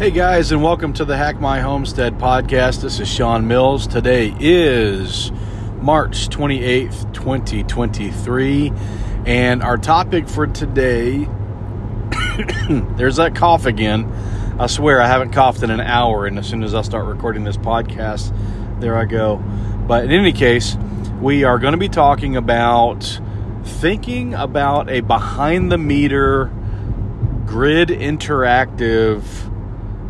Hey guys, and welcome to the Hack My Homestead podcast. This is Shawn Mills. Today is March 28th, 2023, and our topic for today there's that cough again. I swear I haven't coughed in an hour, and as soon as I start recording this podcast, there I go. But in any case, we are going to be talking about thinking about a behind the meter grid interactive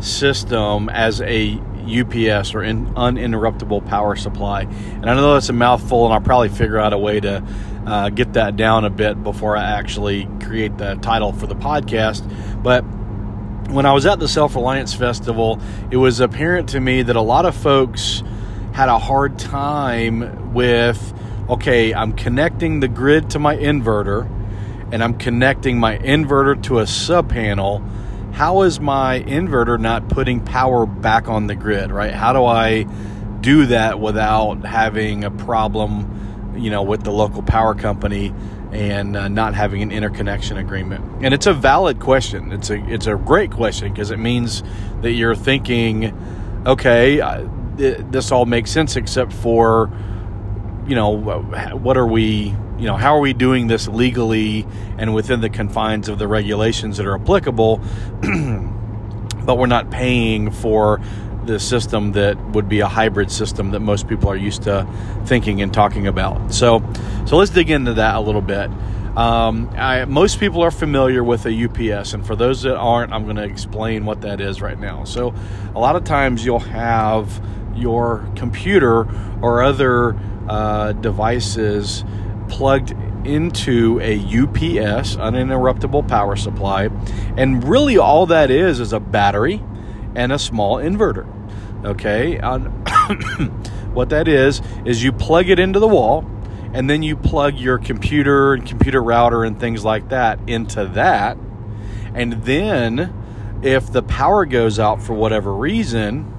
system as a UPS or in, uninterruptible power supply. And I know that's a mouthful, and I'll probably figure out a way to uh, get that down a bit before I actually create the title for the podcast. But when I was at the Self Reliance Festival, it was apparent to me that a lot of folks had a hard time with okay, I'm connecting the grid to my inverter and I'm connecting my inverter to a sub panel how is my inverter not putting power back on the grid, right? How do I do that without having a problem, you know, with the local power company and uh, not having an interconnection agreement? And it's a valid question. It's a it's a great question because it means that you're thinking, okay, uh, this all makes sense except for, you know, what are we you know, how are we doing this legally and within the confines of the regulations that are applicable, but we're not paying for the system that would be a hybrid system that most people are used to thinking and talking about. So, so let's dig into that a little bit. Um, I, most people are familiar with a UPS, and for those that aren't, I'm going to explain what that is right now. So, a lot of times you'll have your computer or other uh, devices plugged into a UPS, uninterruptible power supply, and really all that is is a battery and a small inverter. Okay, what that is is you plug it into the wall, and then you plug your computer and computer router and things like that into that, and then if the power goes out for whatever reason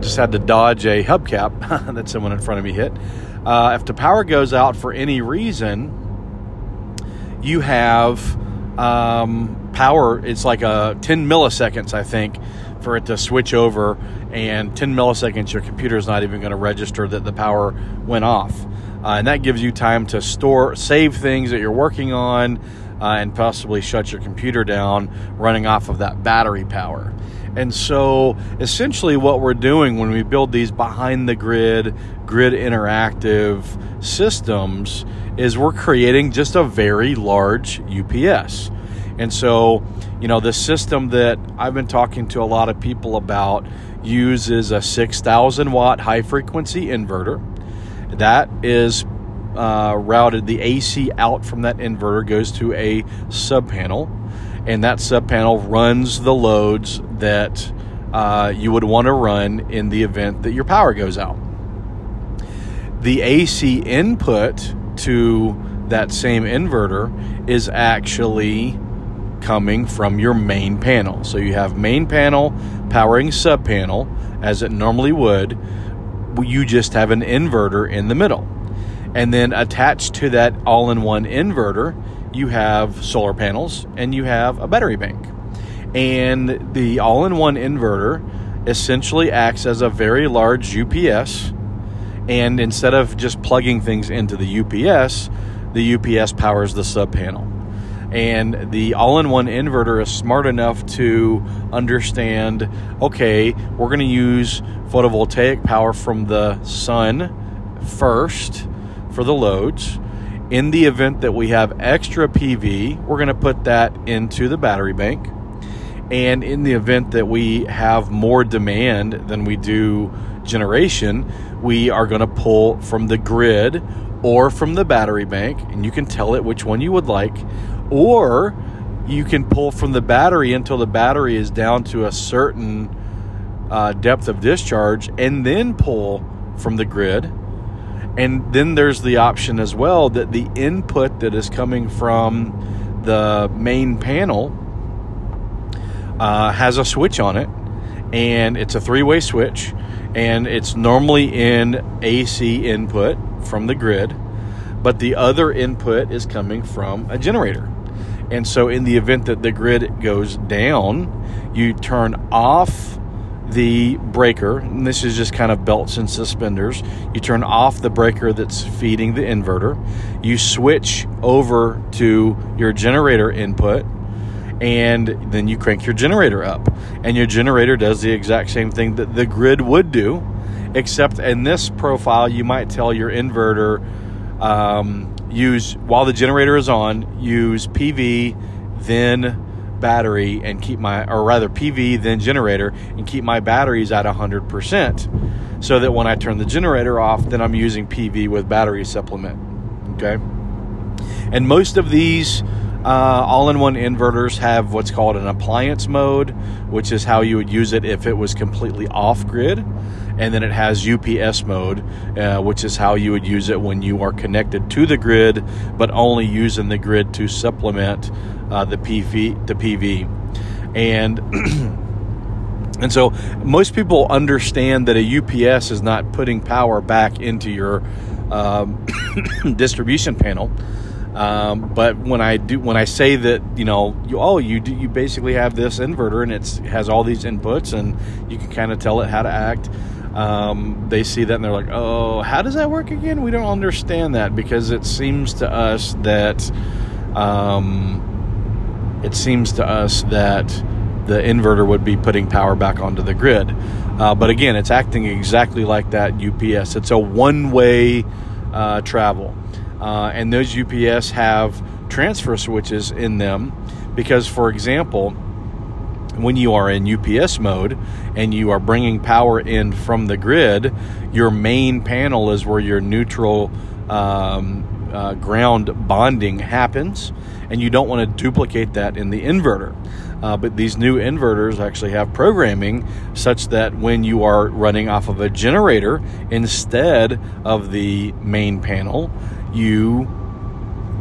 just had to dodge a hubcap that someone in front of me hit. Uh, if the power goes out for any reason, you have um, power. It's like a 10 milliseconds, I think, for it to switch over. And 10 milliseconds, your computer is not even going to register that the power went off. Uh, and that gives you time to store, save things that you're working on, uh, and possibly shut your computer down running off of that battery power. And so, essentially, what we're doing when we build these behind the grid, grid interactive systems is we're creating just a very large UPS. And so, you know, the system that I've been talking to a lot of people about uses a 6,000 watt high frequency inverter. That is uh, routed, the AC out from that inverter goes to a sub panel and that sub panel runs the loads that uh, you would want to run in the event that your power goes out. The AC input to that same inverter is actually coming from your main panel. So you have main panel powering sub panel as it normally would. You just have an inverter in the middle. And then attached to that all in one inverter you have solar panels and you have a battery bank. And the all in one inverter essentially acts as a very large UPS. And instead of just plugging things into the UPS, the UPS powers the sub panel. And the all in one inverter is smart enough to understand okay, we're going to use photovoltaic power from the sun first for the loads in the event that we have extra PV, we're going to put that into the battery bank. And in the event that we have more demand than we do generation, we are going to pull from the grid or from the battery bank, and you can tell it which one you would like, or you can pull from the battery until the battery is down to a certain uh, depth of discharge, and then pull from the grid and then there's the option as well that the input that is coming from the main panel uh, has a switch on it, and it's a three way switch, and it's normally in AC input from the grid, but the other input is coming from a generator. And so, in the event that the grid goes down, you turn off the breaker, and this is just kind of belts and suspenders. You turn off the breaker that's feeding the inverter. You switch over to your generator input, and then you crank your generator up. And your generator does the exact same thing that the grid would do, except in this profile, you might tell your inverter um, use while the generator is on, use PV, then battery and keep my, or rather PV, then generator, and keep my batteries at 100%. So that when I turn the generator off, then I'm using PV with battery supplement. Okay. And most of these uh, all in one inverters have what's called an appliance mode, which is how you would use it if it was completely off grid. And then it has UPS mode, uh, which is how you would use it when you are connected to the grid, but only using the grid to supplement uh, the PV, the PV, and and so most people understand that a UPS is not putting power back into your um, distribution panel. Um, but when I do, when I say that, you know, you oh, you do, you basically have this inverter and it has all these inputs and you can kind of tell it how to act. Um, they see that and they're like, oh, how does that work again? We don't understand that because it seems to us that um, it seems to us that the inverter would be putting power back onto the grid. Uh, but again, it's acting exactly like that UPS. It's a one way uh, travel. Uh, and those UPS have transfer switches in them because, for example, when you are in UPS mode and you are bringing power in from the grid, your main panel is where your neutral um, uh, ground bonding happens and you don't want to duplicate that in the inverter. Uh, but these new inverters actually have programming such that when you are running off of a generator instead of the main panel, you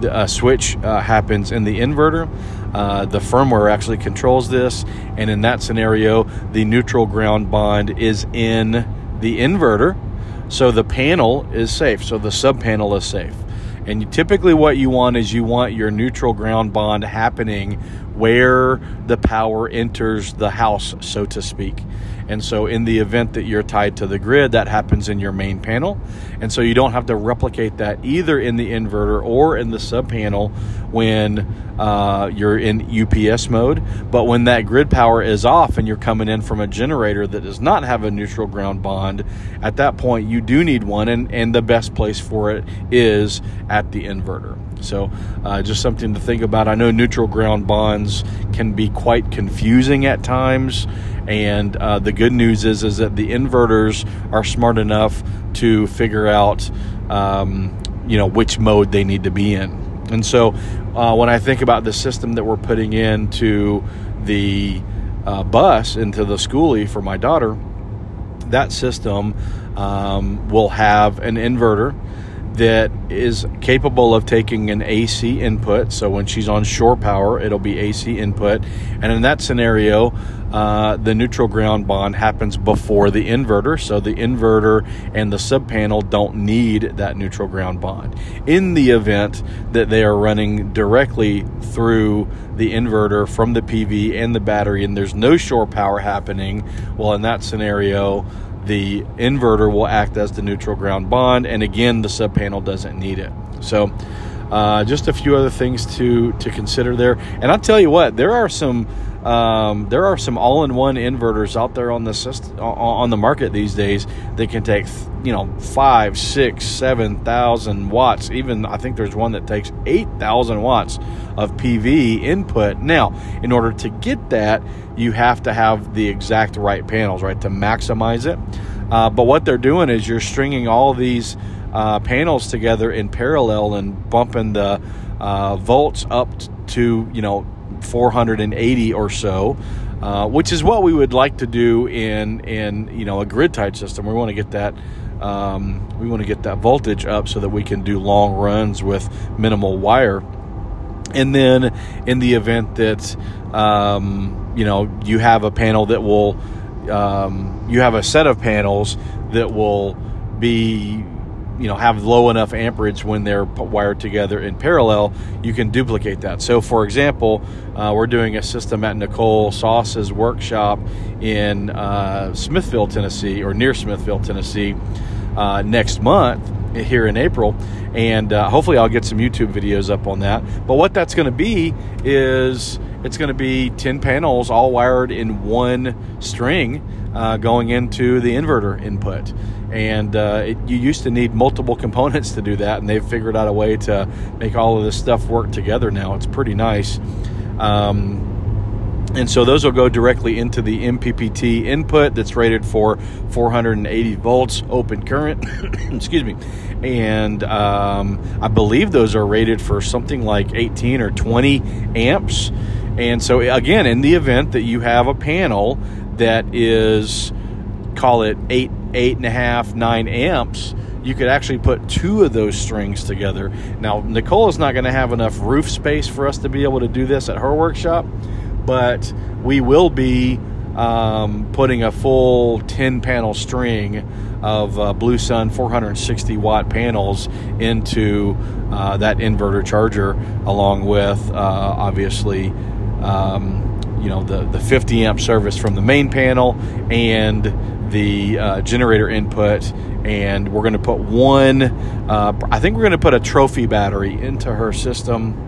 a uh, switch uh, happens in the inverter. Uh, the firmware actually controls this, and in that scenario, the neutral ground bond is in the inverter, so the panel is safe. So the sub panel is safe. And typically, what you want is you want your neutral ground bond happening where the power enters the house, so to speak. And so, in the event that you're tied to the grid, that happens in your main panel. And so, you don't have to replicate that either in the inverter or in the sub panel when uh, you're in UPS mode. But when that grid power is off and you're coming in from a generator that does not have a neutral ground bond, at that point, you do need one. And, and the best place for it is at the inverter. So, uh, just something to think about. I know neutral ground bonds can be quite confusing at times, and uh, the good news is is that the inverters are smart enough to figure out, um, you know, which mode they need to be in. And so, uh, when I think about the system that we're putting into the uh, bus into the schoolie for my daughter, that system um, will have an inverter that is capable of taking an AC input. So when she's on shore power, it'll be AC input. And in that scenario, uh, the neutral ground bond happens before the inverter. So the inverter and the sub panel don't need that neutral ground bond. In the event that they are running directly through the inverter from the PV and the battery and there's no shore power happening, well, in that scenario, the inverter will act as the neutral ground bond, and again, the sub panel doesn't need it. So, uh, just a few other things to to consider there. And I'll tell you what, there are some um, there are some all-in-one inverters out there on the system, on the market these days that can take you know five, six, seven thousand watts. Even I think there's one that takes eight thousand watts of PV input. Now, in order to get that, you have to have the exact right panels, right, to maximize it. Uh, but what they're doing is you're stringing all these uh, panels together in parallel and bumping the uh, volts up to you know 480 or so, uh, which is what we would like to do in in you know a grid tied system. We want to get that um, we want to get that voltage up so that we can do long runs with minimal wire. And then in the event that um, you know you have a panel that will um, you have a set of panels that will be you know have low enough amperage when they're wired together in parallel you can duplicate that. So for example uh, we're doing a system at nicole sauce's workshop in uh, smithville tennessee or near smithville tennessee uh, next month here in april. And uh, hopefully i'll get some youtube videos up on that. But what that's going to be is it's going to be 10 panels all wired in one string uh, going into the inverter input and uh, it, you used to need multiple components to do that and they've figured out a way to make all of this stuff work together now it's pretty nice um, and so those will go directly into the MPPT input that's rated for 480 volts open current. Excuse me. And um, I believe those are rated for something like 18 or 20 amps. And so, again, in the event that you have a panel that is, call it eight, eight and a half, nine amps, you could actually put two of those strings together. Now, Nicole is not going to have enough roof space for us to be able to do this at her workshop, but we will be um, putting a full 10 panel string of uh, Blue Sun 460 watt panels into uh, that inverter charger, along with uh, obviously. Um, you know the, the 50 amp service from the main panel and the uh, generator input and we're going to put one uh, i think we're going to put a trophy battery into her system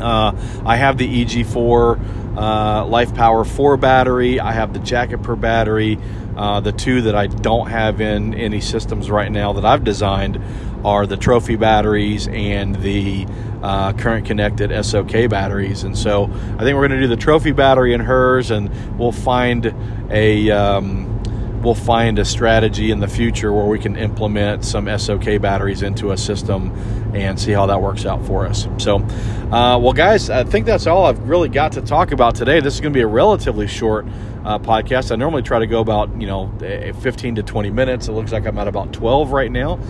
uh, I have the EG4 uh, Life Power 4 battery. I have the Jakiper battery. Uh, the two that I don't have in any systems right now that I've designed are the Trophy batteries and the uh, current connected SOK batteries. And so I think we're going to do the Trophy battery in hers, and we'll find a. Um, we'll find a strategy in the future where we can implement some SOK batteries into a system and see how that works out for us. So, uh, well, guys, I think that's all I've really got to talk about today. This is going to be a relatively short uh, podcast. I normally try to go about, you know, eh, 15 to 20 minutes. It looks like I'm at about 12 right now.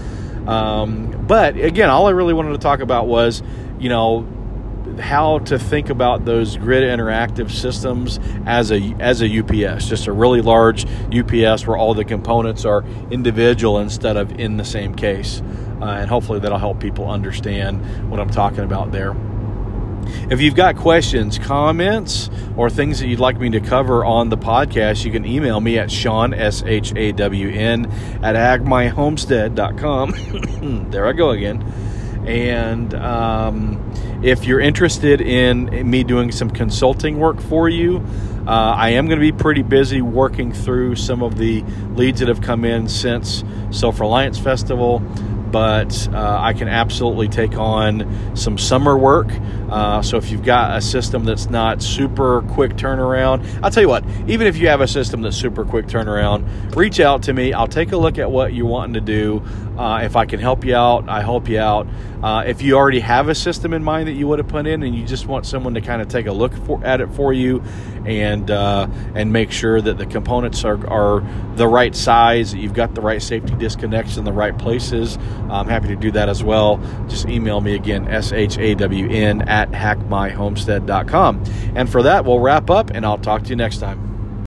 Um, but again, all I really wanted to talk about was, you know, how to think about those grid interactive systems as a as a UPS, just a really large UPS where all the components are individual instead of in the same case, uh, and hopefully that'll help people understand what I'm talking about there. If you've got questions, comments, or things that you'd like me to cover on the podcast, you can email me at Shawn, S H A W N, at hackmyhomestead.com. there I go again. And um, if you're interested in me doing some consulting work for you, uh, I am going to be pretty busy working through some of the leads that have come in since Self Reliance Festival but uh, I can absolutely take on some summer work. Uh, so if you've got a system that's not super quick turnaround, I'll tell you what, even if you have a system that's super quick turnaround, reach out to me. I'll take a look at what you're wanting to do. Uh, if I can help you out, I help you out. Uh, if you already have a system in mind that you would have put in and you just want someone to kind of take a look for, at it for you and uh, and make sure that the components are, are the right size, that you've got the right safety disconnects in the right places, I'm happy to do that as well. Just email me again, S-H-A-W-N at hackmyhomestead.com. And for that, we'll wrap up and I'll talk to you next time.